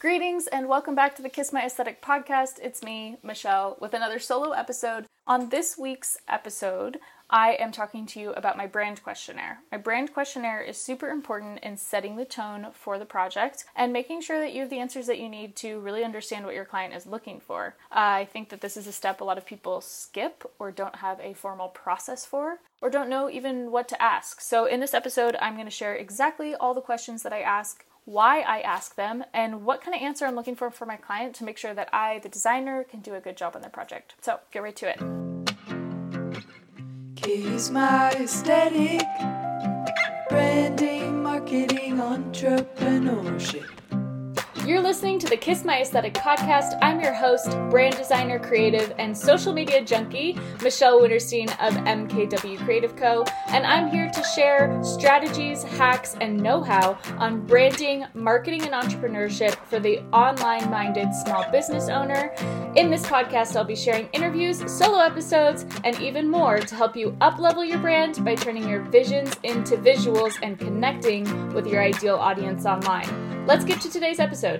Greetings and welcome back to the Kiss My Aesthetic podcast. It's me, Michelle, with another solo episode. On this week's episode, I am talking to you about my brand questionnaire. My brand questionnaire is super important in setting the tone for the project and making sure that you have the answers that you need to really understand what your client is looking for. I think that this is a step a lot of people skip or don't have a formal process for or don't know even what to ask. So, in this episode, I'm going to share exactly all the questions that I ask why I ask them, and what kind of answer I'm looking for for my client to make sure that I, the designer, can do a good job on their project. So get right to it. Kiss my aesthetic, branding, marketing, entrepreneurship. You're listening to the Kiss My Aesthetic podcast. I'm your host, brand designer, creative, and social media junkie, Michelle Winterstein of MKW Creative Co. And I'm here to share strategies, hacks, and know how on branding, marketing, and entrepreneurship for the online minded small business owner. In this podcast, I'll be sharing interviews, solo episodes, and even more to help you uplevel your brand by turning your visions into visuals and connecting with your ideal audience online. Let's get to today's episode.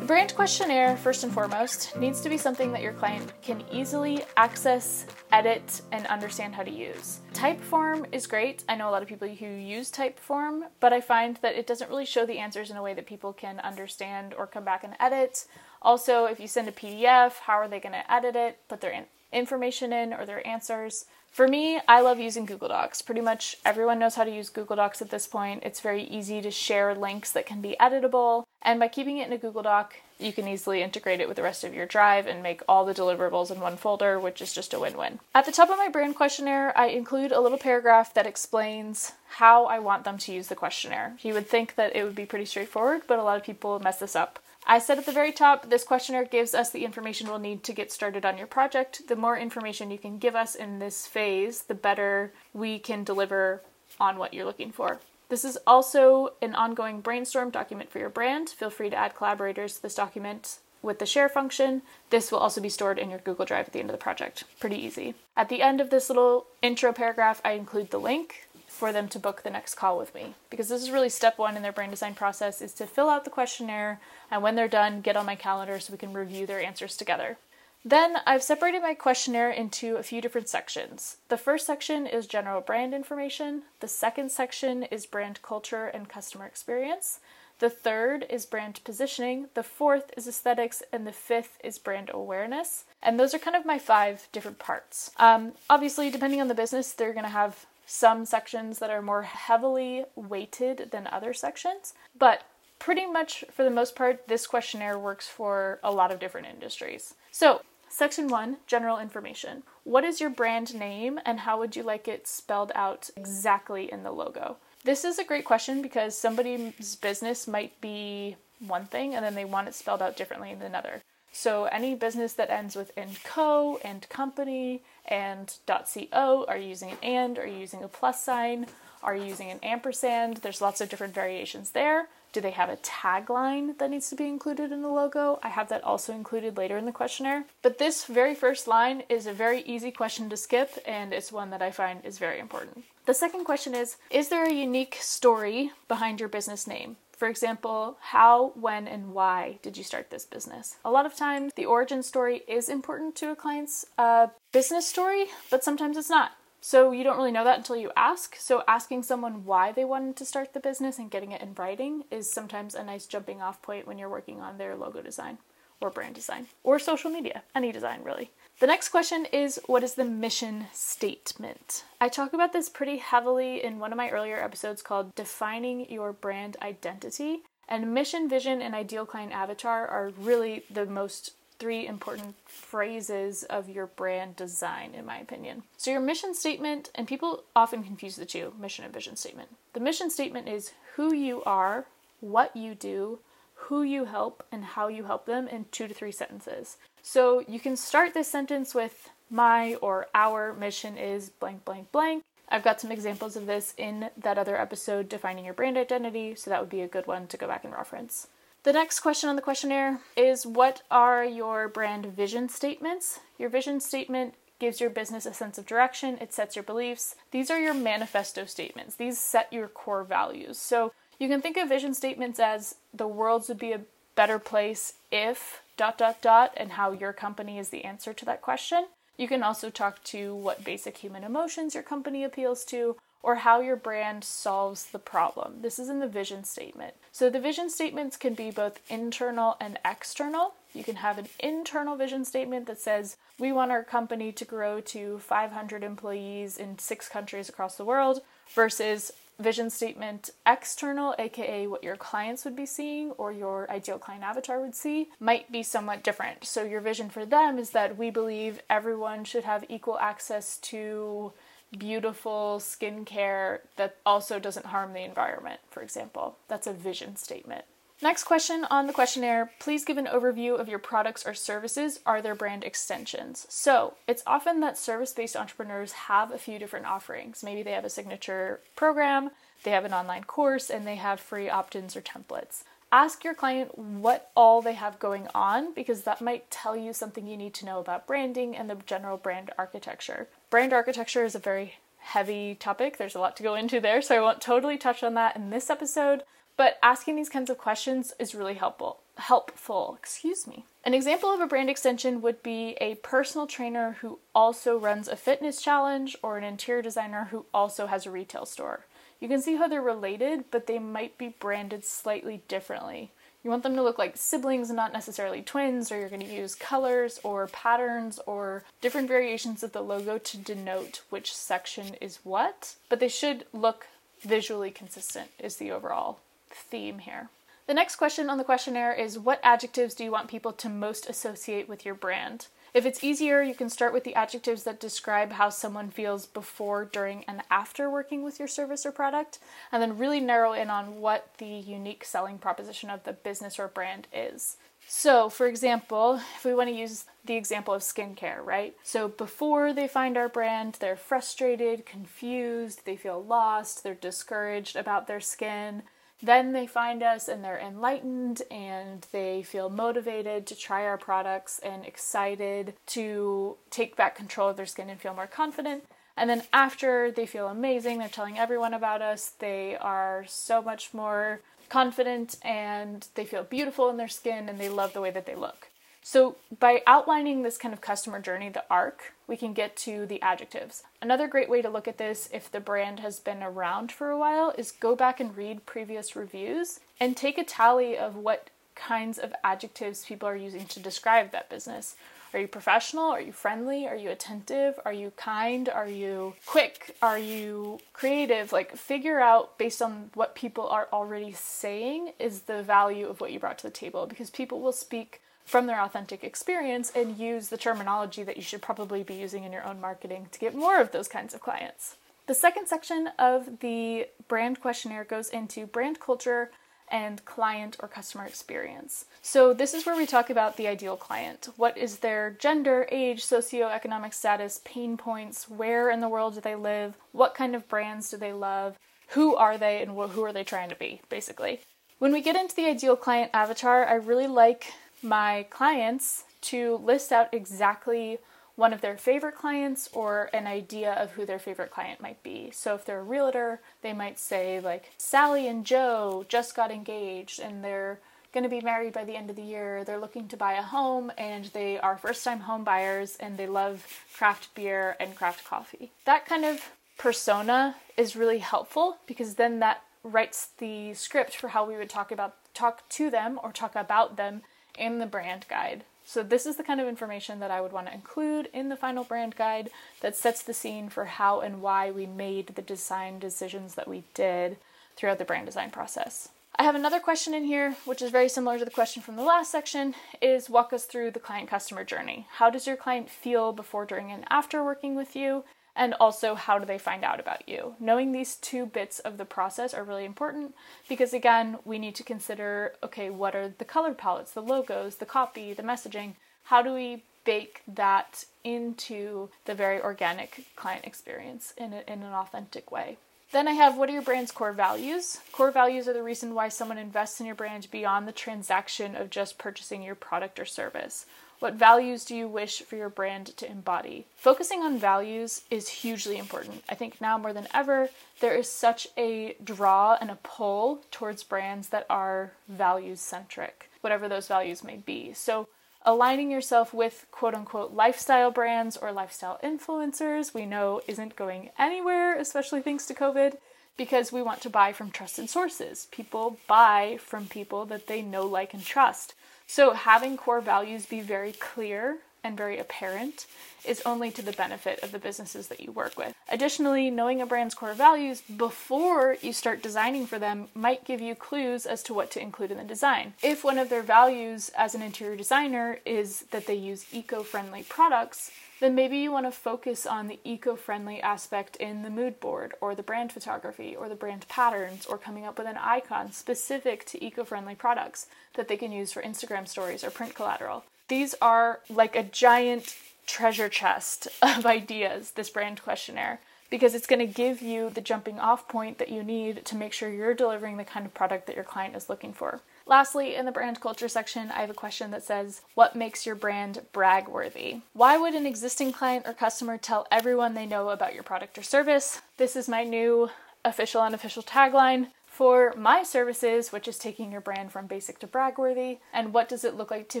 The brand questionnaire, first and foremost, needs to be something that your client can easily access, edit, and understand how to use. Typeform is great. I know a lot of people who use Typeform, but I find that it doesn't really show the answers in a way that people can understand or come back and edit. Also, if you send a PDF, how are they going to edit it, put their information in or their answers? For me, I love using Google Docs. Pretty much everyone knows how to use Google Docs at this point. It's very easy to share links that can be editable, and by keeping it in a Google Doc, you can easily integrate it with the rest of your drive and make all the deliverables in one folder, which is just a win win. At the top of my brand questionnaire, I include a little paragraph that explains how I want them to use the questionnaire. You would think that it would be pretty straightforward, but a lot of people mess this up. I said at the very top, this questionnaire gives us the information we'll need to get started on your project. The more information you can give us in this phase, the better we can deliver on what you're looking for. This is also an ongoing brainstorm document for your brand. Feel free to add collaborators to this document with the share function. This will also be stored in your Google Drive at the end of the project. Pretty easy. At the end of this little intro paragraph, I include the link for them to book the next call with me. Because this is really step one in their brand design process is to fill out the questionnaire and when they're done get on my calendar so we can review their answers together. Then i've separated my questionnaire into a few different sections. The first section is general brand information. The second section is brand culture and customer experience. The third is brand positioning, the fourth is aesthetics, and the fifth is brand awareness. And those are kind of my five different parts. Um, obviously, depending on the business, they're going to have some sections that are more heavily weighted than other sections, but pretty much for the most part, this questionnaire works for a lot of different industries. So, Section 1 General Information. What is your brand name and how would you like it spelled out exactly in the logo? This is a great question because somebody's business might be one thing and then they want it spelled out differently than another. So any business that ends with and .co and company and .co, are you using an and, are you using a plus sign, are you using an ampersand? There's lots of different variations there. Do they have a tagline that needs to be included in the logo? I have that also included later in the questionnaire. But this very first line is a very easy question to skip, and it's one that I find is very important. The second question is Is there a unique story behind your business name? For example, how, when, and why did you start this business? A lot of times, the origin story is important to a client's uh, business story, but sometimes it's not. So you don't really know that until you ask. So asking someone why they wanted to start the business and getting it in writing is sometimes a nice jumping off point when you're working on their logo design or brand design or social media, any design really. The next question is What is the mission statement? I talk about this pretty heavily in one of my earlier episodes called Defining Your Brand Identity. And mission, vision, and ideal client avatar are really the most three important phrases of your brand design, in my opinion. So, your mission statement, and people often confuse the two mission and vision statement. The mission statement is who you are, what you do, who you help, and how you help them in two to three sentences. So you can start this sentence with my or our mission is blank, blank, blank. I've got some examples of this in that other episode, Defining Your Brand Identity, so that would be a good one to go back and reference. The next question on the questionnaire is What are your brand vision statements? Your vision statement gives your business a sense of direction, it sets your beliefs. These are your manifesto statements. These set your core values. So you can think of vision statements as the world would be a better place if dot dot dot and how your company is the answer to that question. You can also talk to what basic human emotions your company appeals to or how your brand solves the problem. This is in the vision statement. So the vision statements can be both internal and external. You can have an internal vision statement that says, We want our company to grow to 500 employees in six countries across the world, versus vision statement external, aka what your clients would be seeing or your ideal client avatar would see, might be somewhat different. So, your vision for them is that we believe everyone should have equal access to beautiful skincare that also doesn't harm the environment, for example. That's a vision statement. Next question on the questionnaire please give an overview of your products or services. Are there brand extensions? So, it's often that service based entrepreneurs have a few different offerings. Maybe they have a signature program, they have an online course, and they have free opt ins or templates. Ask your client what all they have going on because that might tell you something you need to know about branding and the general brand architecture. Brand architecture is a very heavy topic, there's a lot to go into there, so I won't totally touch on that in this episode. But asking these kinds of questions is really helpful. Helpful, excuse me. An example of a brand extension would be a personal trainer who also runs a fitness challenge or an interior designer who also has a retail store. You can see how they're related, but they might be branded slightly differently. You want them to look like siblings not necessarily twins, or you're going to use colors or patterns or different variations of the logo to denote which section is what, but they should look visually consistent, is the overall theme here. The next question on the questionnaire is What adjectives do you want people to most associate with your brand? If it's easier, you can start with the adjectives that describe how someone feels before, during, and after working with your service or product, and then really narrow in on what the unique selling proposition of the business or brand is. So, for example, if we want to use the example of skincare, right? So, before they find our brand, they're frustrated, confused, they feel lost, they're discouraged about their skin. Then they find us and they're enlightened and they feel motivated to try our products and excited to take back control of their skin and feel more confident. And then after they feel amazing, they're telling everyone about us, they are so much more confident and they feel beautiful in their skin and they love the way that they look. So, by outlining this kind of customer journey, the arc, we can get to the adjectives. Another great way to look at this, if the brand has been around for a while, is go back and read previous reviews and take a tally of what kinds of adjectives people are using to describe that business. Are you professional? Are you friendly? Are you attentive? Are you kind? Are you quick? Are you creative? Like, figure out based on what people are already saying is the value of what you brought to the table because people will speak from their authentic experience and use the terminology that you should probably be using in your own marketing to get more of those kinds of clients. The second section of the brand questionnaire goes into brand culture and client or customer experience. So, this is where we talk about the ideal client. What is their gender, age, socioeconomic status, pain points, where in the world do they live, what kind of brands do they love, who are they, and who are they trying to be, basically. When we get into the ideal client avatar, I really like my clients to list out exactly one of their favorite clients or an idea of who their favorite client might be. So if they're a realtor, they might say like Sally and Joe just got engaged and they're going to be married by the end of the year. They're looking to buy a home and they are first-time home buyers and they love craft beer and craft coffee. That kind of persona is really helpful because then that writes the script for how we would talk about talk to them or talk about them in the brand guide. So, this is the kind of information that I would want to include in the final brand guide that sets the scene for how and why we made the design decisions that we did throughout the brand design process. I have another question in here, which is very similar to the question from the last section, is walk us through the client customer journey. How does your client feel before, during, and after working with you? And also how do they find out about you. Knowing these two bits of the process are really important because, again, we need to consider okay, what are the color palettes, the logos, the copy, the messaging? How do we bake that into the very organic client experience in, a, in an authentic way? Then I have what are your brand's core values? Core values are the reason why someone invests in your brand beyond the transaction of just purchasing your product or service. What values do you wish for your brand to embody? Focusing on values is hugely important. I think now more than ever, there is such a draw and a pull towards brands that are values centric, whatever those values may be. So, aligning yourself with quote unquote lifestyle brands or lifestyle influencers, we know isn't going anywhere, especially thanks to COVID, because we want to buy from trusted sources. People buy from people that they know, like, and trust. So, having core values be very clear and very apparent is only to the benefit of the businesses that you work with. Additionally, knowing a brand's core values before you start designing for them might give you clues as to what to include in the design. If one of their values as an interior designer is that they use eco friendly products, then maybe you want to focus on the eco friendly aspect in the mood board or the brand photography or the brand patterns or coming up with an icon specific to eco friendly products that they can use for Instagram stories or print collateral. These are like a giant treasure chest of ideas, this brand questionnaire, because it's going to give you the jumping off point that you need to make sure you're delivering the kind of product that your client is looking for. Lastly, in the brand culture section, I have a question that says, What makes your brand brag worthy? Why would an existing client or customer tell everyone they know about your product or service? This is my new official unofficial tagline for my services, which is taking your brand from basic to bragworthy, and what does it look like to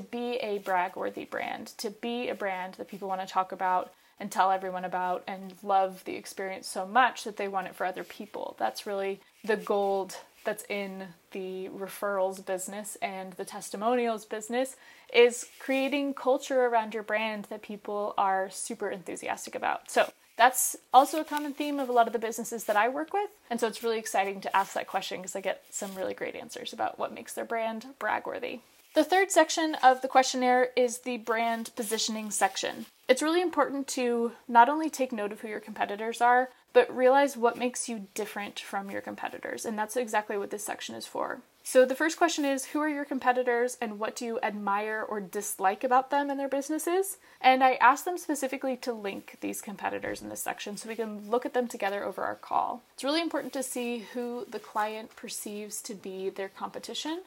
be a bragworthy brand, to be a brand that people want to talk about and tell everyone about and love the experience so much that they want it for other people. That's really the gold that's in the referrals business and the testimonials business is creating culture around your brand that people are super enthusiastic about. So that's also a common theme of a lot of the businesses that I work with. And so it's really exciting to ask that question because I get some really great answers about what makes their brand brag worthy. The third section of the questionnaire is the brand positioning section. It's really important to not only take note of who your competitors are, but realize what makes you different from your competitors. And that's exactly what this section is for. So, the first question is Who are your competitors and what do you admire or dislike about them and their businesses? And I asked them specifically to link these competitors in this section so we can look at them together over our call. It's really important to see who the client perceives to be their competition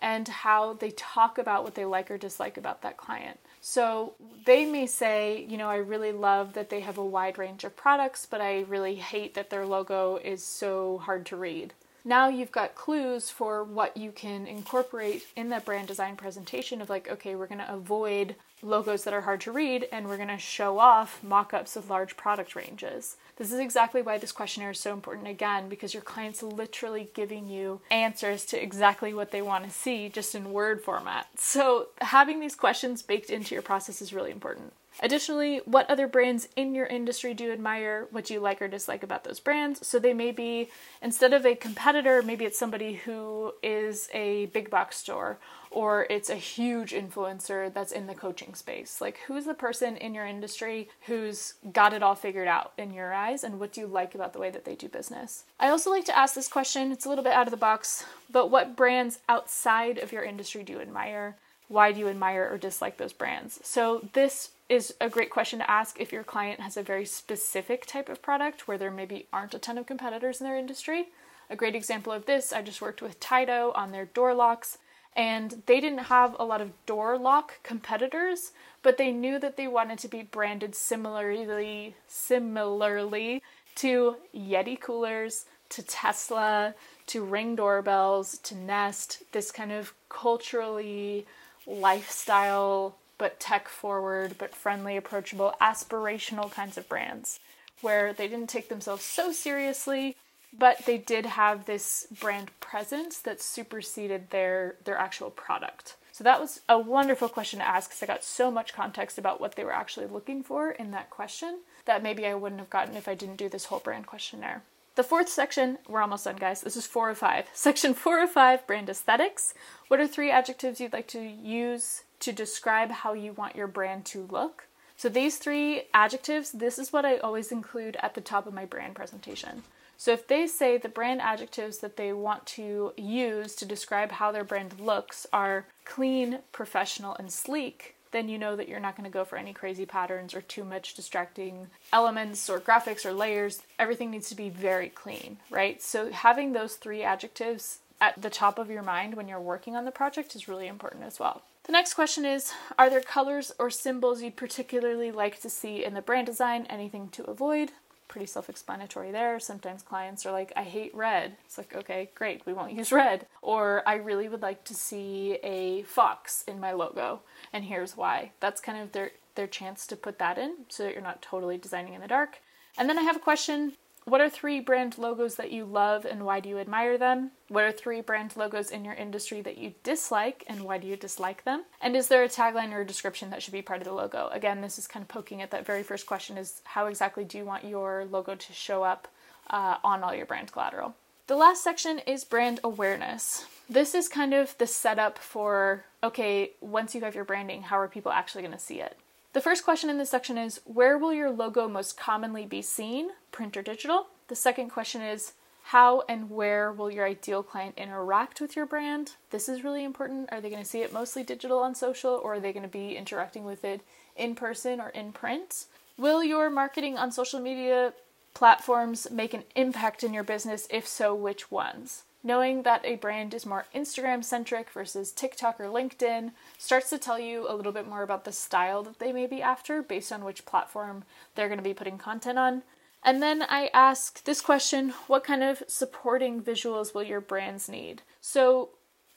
and how they talk about what they like or dislike about that client. So they may say, you know, I really love that they have a wide range of products, but I really hate that their logo is so hard to read. Now you've got clues for what you can incorporate in that brand design presentation of like, okay, we're going to avoid logos that are hard to read and we're going to show off mock ups of large product ranges. This is exactly why this questionnaire is so important again, because your client's literally giving you answers to exactly what they want to see just in word format. So, having these questions baked into your process is really important. Additionally, what other brands in your industry do you admire? What do you like or dislike about those brands? So they may be, instead of a competitor, maybe it's somebody who is a big box store or it's a huge influencer that's in the coaching space. Like, who's the person in your industry who's got it all figured out in your eyes, and what do you like about the way that they do business? I also like to ask this question, it's a little bit out of the box, but what brands outside of your industry do you admire? Why do you admire or dislike those brands? So, this is a great question to ask if your client has a very specific type of product where there maybe aren't a ton of competitors in their industry. A great example of this, I just worked with Tydo on their door locks and they didn't have a lot of door lock competitors, but they knew that they wanted to be branded similarly similarly to Yeti coolers, to Tesla, to Ring doorbells, to Nest, this kind of culturally lifestyle but tech forward, but friendly, approachable, aspirational kinds of brands where they didn't take themselves so seriously but they did have this brand presence that superseded their their actual product. So that was a wonderful question to ask because I got so much context about what they were actually looking for in that question that maybe I wouldn't have gotten if I didn't do this whole brand questionnaire. The fourth section, we're almost done, guys. This is four of five. Section four of five brand aesthetics. What are three adjectives you'd like to use to describe how you want your brand to look? So, these three adjectives, this is what I always include at the top of my brand presentation. So if they say the brand adjectives that they want to use to describe how their brand looks are clean, professional, and sleek, then you know that you're not going to go for any crazy patterns or too much distracting elements or graphics or layers. Everything needs to be very clean, right? So having those three adjectives at the top of your mind when you're working on the project is really important as well. The next question is Are there colors or symbols you'd particularly like to see in the brand design? Anything to avoid? Pretty self explanatory there. Sometimes clients are like, I hate red. It's like, okay, great, we won't use red. Or I really would like to see a fox in my logo, and here's why. That's kind of their, their chance to put that in so that you're not totally designing in the dark. And then I have a question what are three brand logos that you love and why do you admire them? What are three brand logos in your industry that you dislike and why do you dislike them? And is there a tagline or a description that should be part of the logo? Again, this is kind of poking at that very first question is how exactly do you want your logo to show up uh, on all your brand collateral? The last section is brand awareness. This is kind of the setup for okay, once you have your branding, how are people actually going to see it? The first question in this section is Where will your logo most commonly be seen, print or digital? The second question is How and where will your ideal client interact with your brand? This is really important. Are they going to see it mostly digital on social, or are they going to be interacting with it in person or in print? Will your marketing on social media platforms make an impact in your business? If so, which ones? Knowing that a brand is more Instagram centric versus TikTok or LinkedIn starts to tell you a little bit more about the style that they may be after based on which platform they're going to be putting content on. And then I ask this question what kind of supporting visuals will your brands need? So,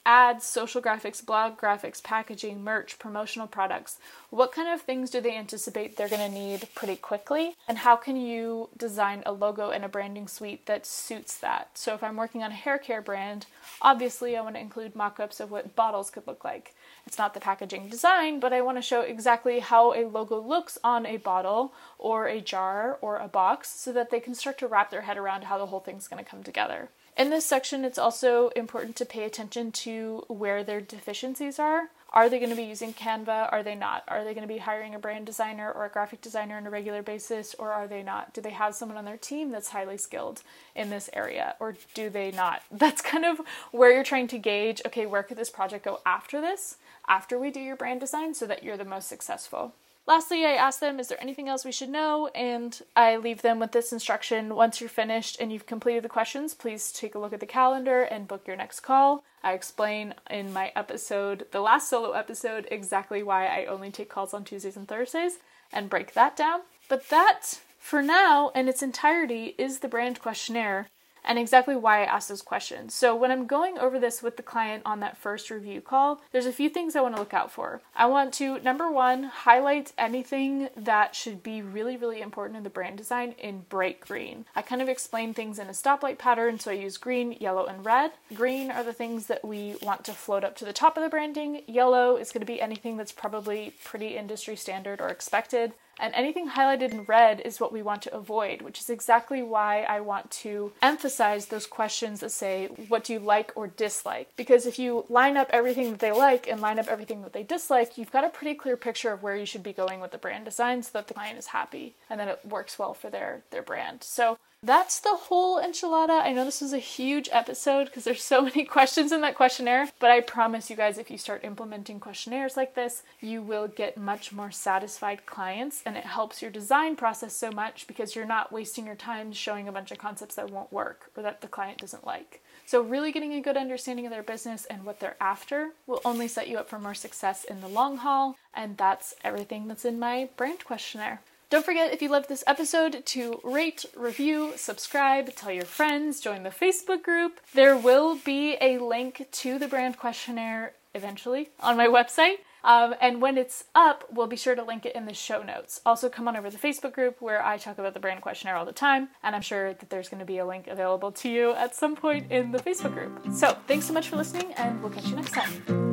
ads, social graphics, blog graphics, packaging, merch, promotional products. What kind of things do they anticipate they're going to need pretty quickly? And how can you design a logo and a branding suite that suits that? So, if I'm working on a hair care brand, obviously I want to include mock ups of what bottles could look like. It's not the packaging design, but I want to show exactly how a logo looks on a bottle or a jar or a box so that they can start to wrap their head around how the whole thing's going to come together. In this section, it's also important to pay attention to where their deficiencies are. Are they going to be using Canva? Are they not? Are they going to be hiring a brand designer or a graphic designer on a regular basis, or are they not? Do they have someone on their team that's highly skilled in this area, or do they not? That's kind of where you're trying to gauge okay, where could this project go after this, after we do your brand design, so that you're the most successful. Lastly, I ask them, is there anything else we should know? And I leave them with this instruction once you're finished and you've completed the questions, please take a look at the calendar and book your next call. I explain in my episode, the last solo episode, exactly why I only take calls on Tuesdays and Thursdays and break that down. But that, for now, in its entirety, is the brand questionnaire and exactly why I asked those questions. So, when I'm going over this with the client on that first review call, there's a few things I want to look out for. I want to, number one, highlight anything that should be really, really important in the brand design in bright green. I kind of explain things in a stoplight pattern, so I use green, yellow, and red. Green are the things that we want to float up to the top of the branding, yellow is going to be anything that's probably pretty industry standard or expected. And anything highlighted in red is what we want to avoid, which is exactly why I want to emphasize those questions that say, What do you like or dislike? Because if you line up everything that they like and line up everything that they dislike, you've got a pretty clear picture of where you should be going with the brand design so that the client is happy and that it works well for their, their brand. So that's the whole enchilada. I know this was a huge episode because there's so many questions in that questionnaire, but I promise you guys, if you start implementing questionnaires like this, you will get much more satisfied clients and it helps your design process so much because you're not wasting your time showing a bunch of concepts that won't work or that the client doesn't like. So, really getting a good understanding of their business and what they're after will only set you up for more success in the long haul, and that's everything that's in my brand questionnaire. Don't forget, if you loved this episode, to rate, review, subscribe, tell your friends, join the Facebook group. There will be a link to the brand questionnaire eventually on my website. Um, and when it's up, we'll be sure to link it in the show notes. Also, come on over to the Facebook group where I talk about the brand questionnaire all the time, and I'm sure that there's going to be a link available to you at some point in the Facebook group. So, thanks so much for listening, and we'll catch you next time.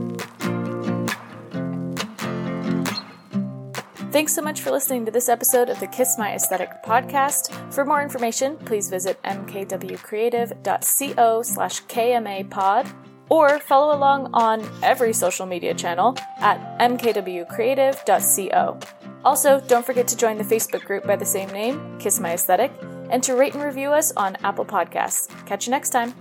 Thanks so much for listening to this episode of the Kiss My Aesthetic podcast. For more information, please visit mkwcreative.co slash kmapod or follow along on every social media channel at mkwcreative.co. Also, don't forget to join the Facebook group by the same name, Kiss My Aesthetic, and to rate and review us on Apple Podcasts. Catch you next time.